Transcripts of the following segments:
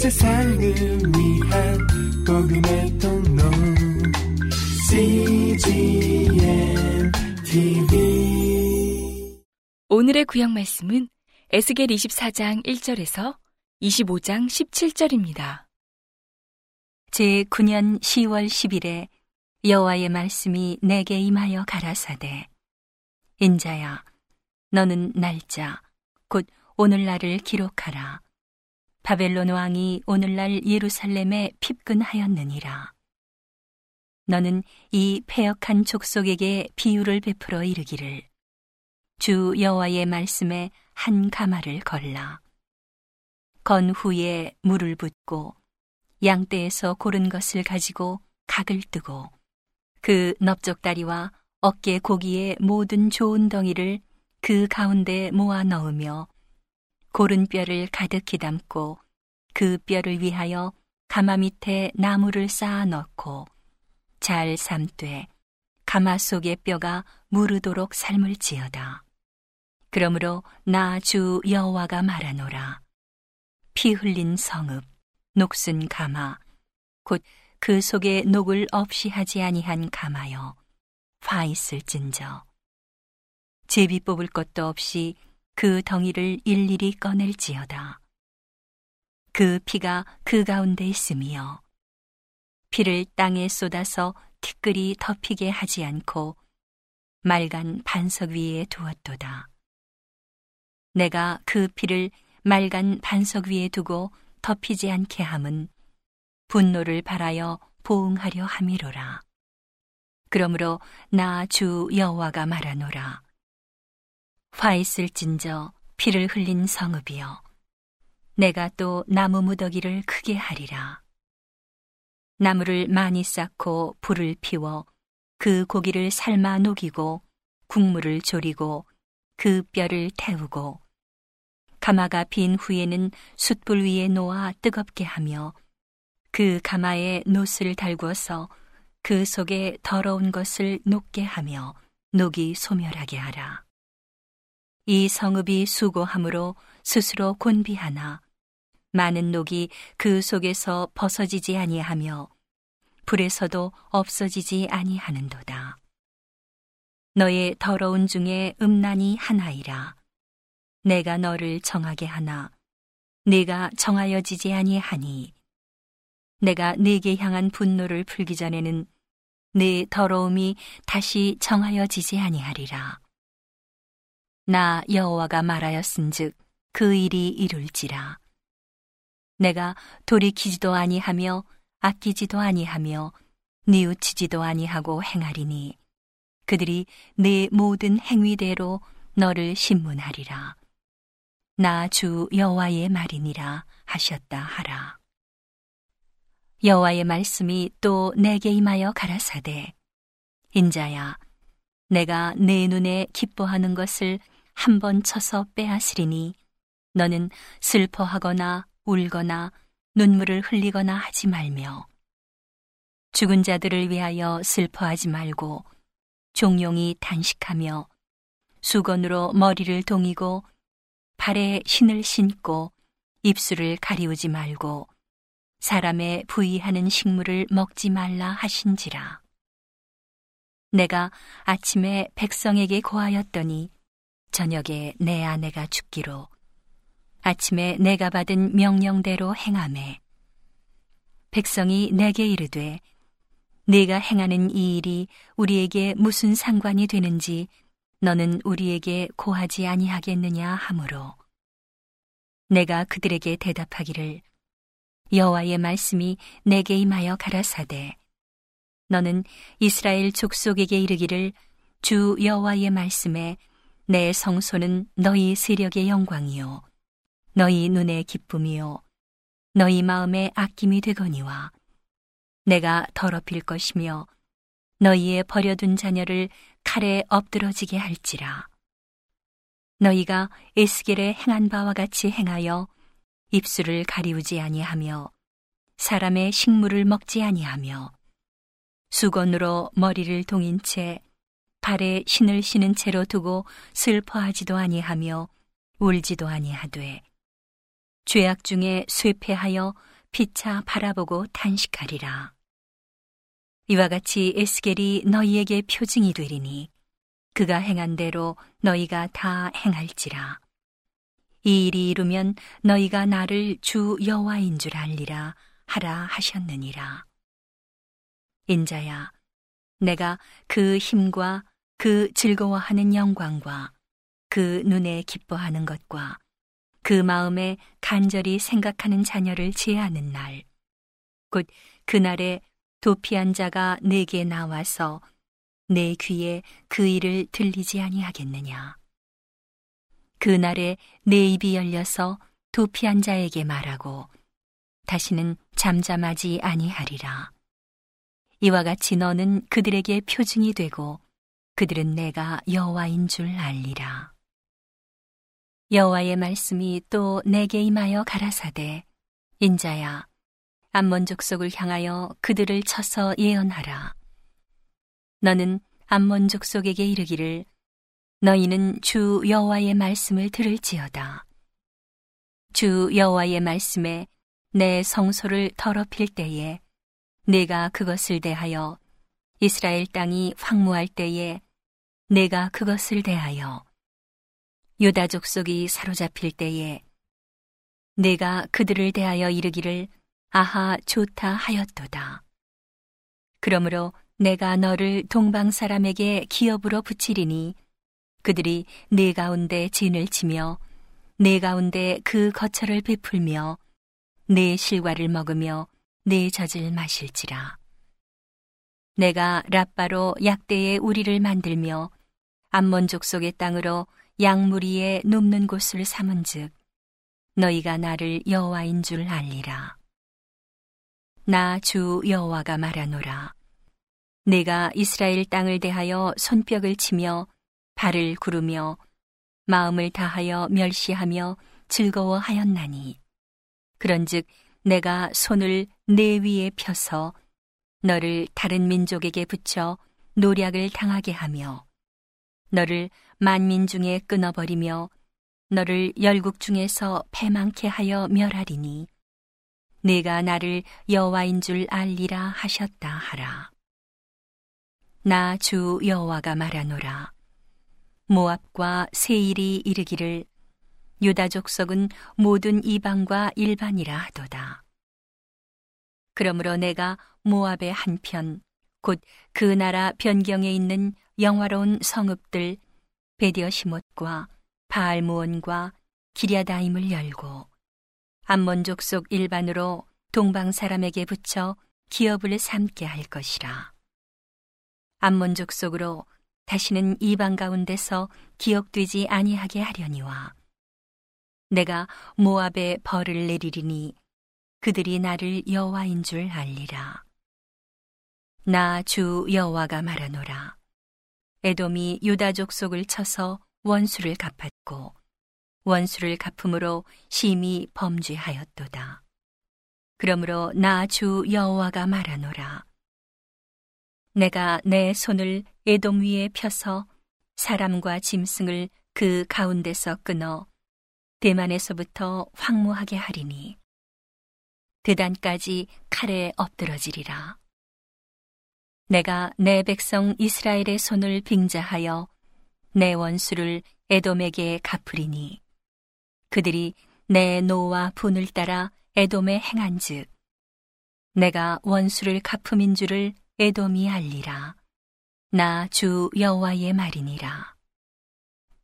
세상을 위한 복음의 통로. CGM TV 오늘의 구약 말씀은 에스겔 24장 1절에서 25장 17절입니다. 제 9년 10월 10일에 여호와의 말씀이 내게 임하여 가라사대 인자야 너는 날짜 곧 오늘날을 기록하라 바벨론 왕이 오늘날 예루살렘에 핍근하였느니라. 너는 이 패역한 족속에게 비유를 베풀어 이르기를 주 여호와의 말씀에 한 가마를 걸라. 건 후에 물을 붓고 양떼에서 고른 것을 가지고 각을 뜨고 그 넓적다리와 어깨 고기의 모든 좋은 덩이를 그 가운데 모아 넣으며 고른 뼈를 가득히 담고 그 뼈를 위하여 가마 밑에 나무를 쌓아 넣고 잘 삶되 가마 속의 뼈가 무르도록 삶을 지어다. 그러므로 나 주 여호와가 말하노라. 피 흘린 성읍, 녹슨 가마, 곧 그 속에 녹을 없이 하지 아니한 가마여, 화 있을진저. 제비 뽑을 것도 없이 그 덩이를 일일이 꺼낼지어다. 그 피가 그 가운데 있으며, 피를 땅에 쏟아서 티끌이 덮이게 하지 않고, 말간 반석 위에 두었도다. 내가 그 피를 말간 반석 위에 두고 덮이지 않게 함은 분노를 발하여 보응하려 함이로라. 그러므로 나 주 여호와가 말하노라. 화 있을진저 피를 흘린 성읍이여. 내가 또 나무 무더기를 크게 하리라. 나무를 많이 쌓고 불을 피워 그 고기를 삶아 녹이고 국물을 졸이고 그 뼈를 태우고 가마가 빈 후에는 숯불 위에 놓아 뜨겁게 하며 그 가마에 노스를 달구어서 그 속에 더러운 것을 녹게 하며 녹이 소멸하게 하라. 이 성읍이 수고함으로 스스로 곤비하나 많은 녹이 그 속에서 벗어지지 아니하며 불에서도 없어지지 아니하는도다. 너의 더러운 중에 음란이 하나이라. 내가 너를 정하게 하나 네가 정하여지지 아니하니 내가 네게 향한 분노를 풀기 전에는 네 더러움이 다시 정하여지지 아니하리라. 나 여호와가 말하였은즉 그 일이 이룰지라. 내가 돌이키지도 아니하며 아끼지도 아니하며 뉘우치지도 아니하고 행하리니 그들이 내 모든 행위대로 너를 신문하리라. 나 주 여호와의 말이니라 하셨다 하라. 여호와의 말씀이 또 내게 임하여 가라사대 인자야 내가 내 눈에 기뻐하는 것을 한 번 쳐서 빼앗으리니 너는 슬퍼하거나 울거나 눈물을 흘리거나 하지 말며 죽은 자들을 위하여 슬퍼하지 말고 종용이 단식하며 수건으로 머리를 동이고 발에 신을 신고 입술을 가리우지 말고 사람의 부의하는 식물을 먹지 말라 하신지라. 내가 아침에 백성에게 고하였더니 저녁에 내 아내가 죽기로 아침에 내가 받은 명령대로 행함에 백성이 내게 이르되 네가 행하는 이 일이 우리에게 무슨 상관이 되는지 너는 우리에게 고하지 아니하겠느냐 하므로 내가 그들에게 대답하기를 여호와의 말씀이 내게 임하여 가라사대 너는 이스라엘 족속에게 이르기를 주 여호와의 말씀에 내 성소는 너희 세력의 영광이요. 너희 눈의 기쁨이요. 너희 마음의 아낌이 되거니와 내가 더럽힐 것이며 너희의 버려둔 자녀를 칼에 엎드러지게 할지라. 너희가 에스겔에 행한 바와 같이 행하여 입술을 가리우지 아니하며 사람의 식물을 먹지 아니하며 수건으로 머리를 동인 채 발에 신을 신은 채로 두고 슬퍼하지도 아니하며 울지도 아니하되 죄악 중에 쇠폐하여 피차 바라보고 탄식하리라. 이와 같이 에스겔이 너희에게 표징이 되리니 그가 행한 대로 너희가 다 행할지라. 이 일이 이루면 너희가 나를 주 여호와인 줄 알리라 하라 하셨느니라. 인자야, 내가 그 힘과 그 즐거워하는 영광과 그 눈에 기뻐하는 것과 그 마음에 간절히 생각하는 자녀를 제하는 날, 곧 그날에 도피한 자가 내게 나와서 내 귀에 그 일을 들리지 아니하겠느냐. 그날에 내 입이 열려서 도피한 자에게 말하고 다시는 잠잠하지 아니하리라. 이와 같이 너는 그들에게 표징이 되고 그들은 내가 여호와인 줄 알리라. 여호와의 말씀이 또 내게 임하여 가라사대 인자야 암몬 족속을 향하여 그들을 쳐서 예언하라. 너는 암몬 족속에게 이르기를 너희는 주 여호와의 말씀을 들을지어다. 주 여호와의 말씀에 내 성소를 더럽힐 때에 내가 그것을 대하여 이스라엘 땅이 황무할 때에 내가 그것을 대하여 유다 족속이 사로잡힐 때에 내가 그들을 대하여 이르기를 아하 좋다 하였도다. 그러므로 내가 너를 동방 사람에게 기업으로 붙이리니 그들이 내 가운데 진을 치며 내 가운데 그 거처를 베풀며 내 실과를 먹으며 내 젖을 마실지라. 내가 라빠로 약대의 우리를 만들며 암몬 족속의 땅으로 양무리에 눕는 곳을 삼은즉 너희가 나를 여호와인 줄 알리라. 나 주 여호와가 말하노라. 내가 이스라엘 땅을 대하여 손뼉을 치며 발을 구르며 마음을 다하여 멸시하며 즐거워하였나니 그런즉 내가 손을 내 위에 펴서 너를 다른 민족에게 붙여 노략을 당하게 하며 너를 만민 중에 끊어버리며 너를 열국 중에서 패망케 하여 멸하리니 내가 나를 여호와인 줄 알리라 하셨다 하라. 나 주 여호와가 말하노라. 모압과 세일이 이르기를 유다 족속은 모든 이방과 일반이라 하도다. 그러므로 내가 모압의 한편 곧 그 나라 변경에 있는 영화로운 성읍들 베디어 시못과 바알무온과 기랴다임을 열고 암몬 족 속 일반으로 동방 사람에게 붙여 기업을 삼게 할 것이라. 암몬 족 속으로 다시는 이방 가운데서 기억되지 아니하게 하려니와 내가 모압에 벌을 내리리니 그들이 나를 여호와인 줄 알리라. 나 주 여호와가 말하노라. 에돔이 유다 족속을 쳐서 원수를 갚았고 원수를 갚음으로 심히 범죄하였도다. 그러므로 나 주 여호와가 말하노라. 내가 내 손을 에돔 위에 펴서 사람과 짐승을 그 가운데서 끊어 대만에서부터 황무하게 하리니 드단까지 칼에 엎드러지리라. 내가 내 백성 이스라엘의 손을 빙자하여 내 원수를 에돔에게 갚으리니 그들이 내 노와 분을 따라 에돔에 행한즉 내가 원수를 갚음인 줄을 에돔이 알리라. 나 주 여호와의 말이니라.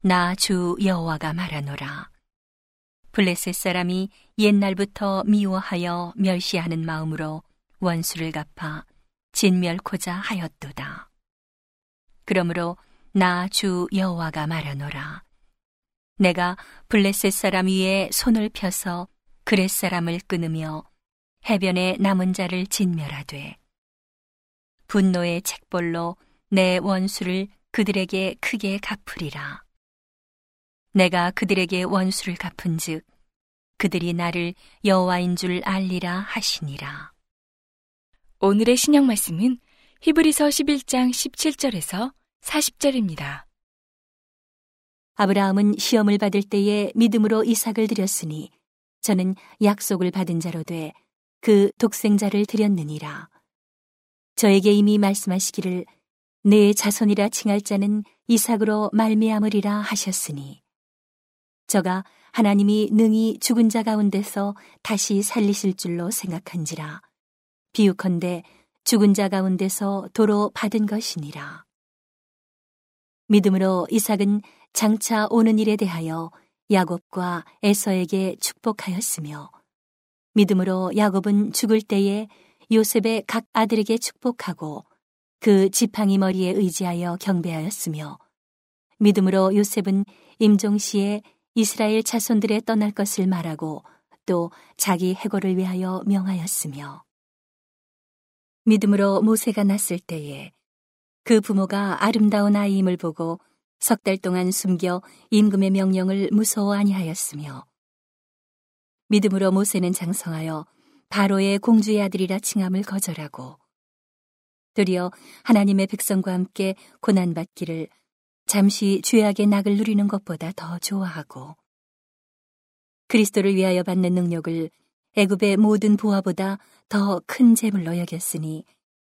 나 주 여호와가 말하노라. 블레셋 사람이 옛날부터 미워하여 멸시하는 마음으로 원수를 갚아 진멸코자 하였도다. 그러므로 나 주 여호와가 말하노라. 내가 블레셋 사람 위에 손을 펴서 그렛 사람을 끊으며 해변에 남은 자를 진멸하되 분노의 책벌로 내 원수를 그들에게 크게 갚으리라. 내가 그들에게 원수를 갚은즉 그들이 나를 여호와인 줄 알리라 하시니라. 오늘의 신약 말씀은 히브리서 11장 17절에서 40절입니다. 아브라함은 시험을 받을 때에 믿음으로 이삭을 드렸으니 저는 약속을 받은 자로 돼 그 독생자를 드렸느니라. 저에게 이미 말씀하시기를 내 자손이라 칭할 자는 이삭으로 말미암으리라 하셨으니 저가 하나님이 능히 죽은 자 가운데서 다시 살리실 줄로 생각한지라 비유컨대 죽은 자 가운데서 도로 받은 것이니라. 믿음으로 이삭은 장차 오는 일에 대하여 야곱과 에서에게 축복하였으며 믿음으로 야곱은 죽을 때에 요셉의 각 아들에게 축복하고 그 지팡이 머리에 의지하여 경배하였으며 믿음으로 요셉은 임종 시에 이스라엘 자손들에 떠날 것을 말하고 또 자기 해고를 위하여 명하였으며 믿음으로 모세가 났을 때에 그 부모가 아름다운 아이임을 보고 석 달 동안 숨겨 임금의 명령을 무서워 아니하였으며 믿음으로 모세는 장성하여 바로의 공주의 아들이라 칭함을 거절하고 드디어 하나님의 백성과 함께 고난받기를 잠시 죄악의 낙을 누리는 것보다 더 좋아하고 그리스도를 위하여 받는 능력을 애굽의 모든 부하보다 더 큰 재물로 여겼으니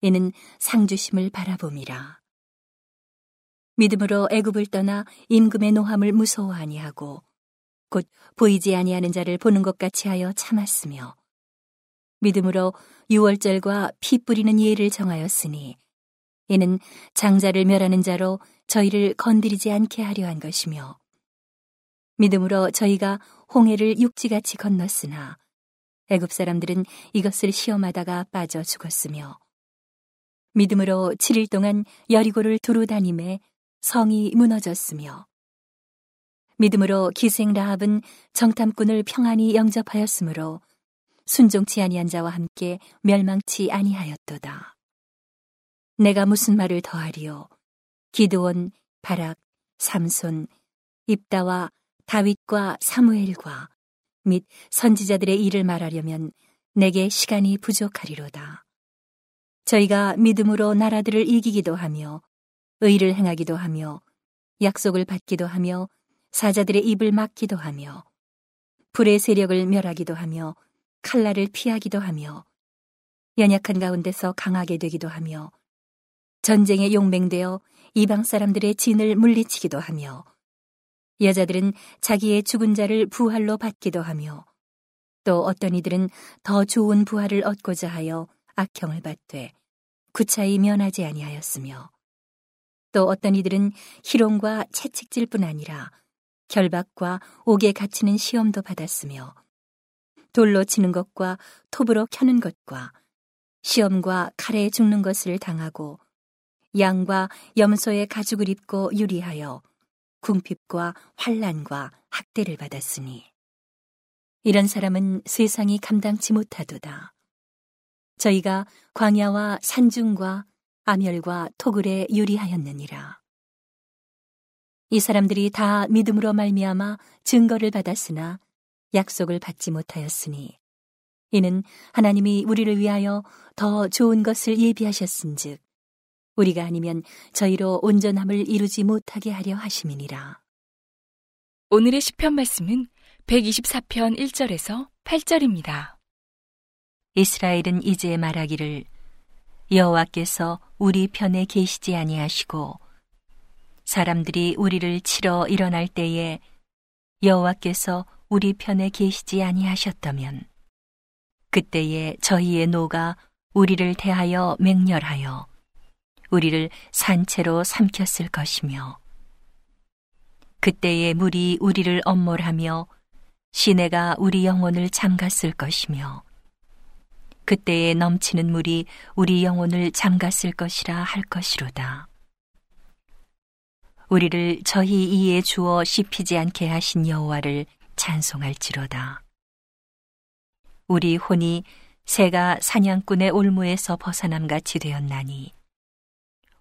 이는 상주심을 바라봄이라. 믿음으로 애굽을 떠나 임금의 노함을 무서워 아니하고 곧 보이지 아니하는 자를 보는 것 같이 하여 참았으며 믿음으로 유월절과 피 뿌리는 예를 정하였으니 이는 장자를 멸하는 자로 저희를 건드리지 않게 하려 한 것이며 믿음으로 저희가 홍해를 육지같이 건넜으나 애굽 사람들은 이것을 시험하다가 빠져 죽었으며 믿음으로 7일 동안 여리고를 두루 다님에 성이 무너졌으며 믿음으로 기생 라합은 정탐꾼을 평안히 영접하였으므로 순종치 아니한 자와 함께 멸망치 아니하였도다. 내가 무슨 말을 더하리요? 기드온, 바락, 삼손, 입다와 다윗과 사무엘과 및 선지자들의 일을 말하려면 내게 시간이 부족하리로다. 저희가 믿음으로 나라들을 이기기도 하며 의를 행하기도 하며 약속을 받기도 하며 사자들의 입을 막기도 하며 불의 세력을 멸하기도 하며 칼날을 피하기도 하며 연약한 가운데서 강하게 되기도 하며 전쟁에 용맹되어 이방 사람들의 진을 물리치기도 하며 여자들은 자기의 죽은 자를 부활로 받기도 하며 또 어떤 이들은 더 좋은 부활을 얻고자 하여 악형을 받되 구차히 면하지 아니하였으며 또 어떤 이들은 희롱과 채찍질뿐 아니라 결박과 옥에 갇히는 시험도 받았으며 돌로 치는 것과 톱으로 켜는 것과 시험과 칼에 죽는 것을 당하고 양과 염소의 가죽을 입고 유리하여 궁핍과 환란과 학대를 받았으니 이런 사람은 세상이 감당치 못하도다. 저희가 광야와 산중과 아멸과 토굴에 유리하였느니라. 이 사람들이 다 믿음으로 말미암아 증거를 받았으나 약속을 받지 못하였으니 이는 하나님이 우리를 위하여 더 좋은 것을 예비하셨은즉 우리가 아니면 저희로 온전함을 이루지 못하게 하려 하심이니라. 오늘의 시편 말씀은 124편 1절에서 8절입니다. 이스라엘은 이제 말하기를 여호와께서 우리 편에 계시지 아니하시고 사람들이 우리를 치러 일어날 때에 여호와께서 우리 편에 계시지 아니하셨다면 그때에 저희의 노가 우리를 대하여 맹렬하여 우리를 산채로 삼켰을 것이며 그때에 물이 우리를 엄몰하며 시내가 우리 영혼을 잠갔을 것이며 그때에 넘치는 물이 우리 영혼을 잠갔을 것이라 할 것이로다. 우리를 저희 이에 주어 씹히지 않게 하신 여호와를 찬송할지로다. 우리 혼이 새가 사냥꾼의 올무에서 벗어남 같이 되었나니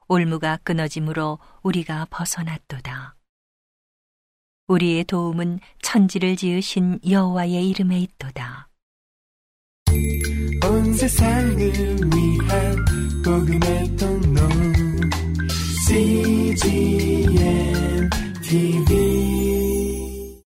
올무가 끊어짐으로 우리가 벗어났도다. 우리의 도움은 천지를 지으신 여호와의 이름에 있도다. 온 세상을 위한 복음의 통로 CGM TV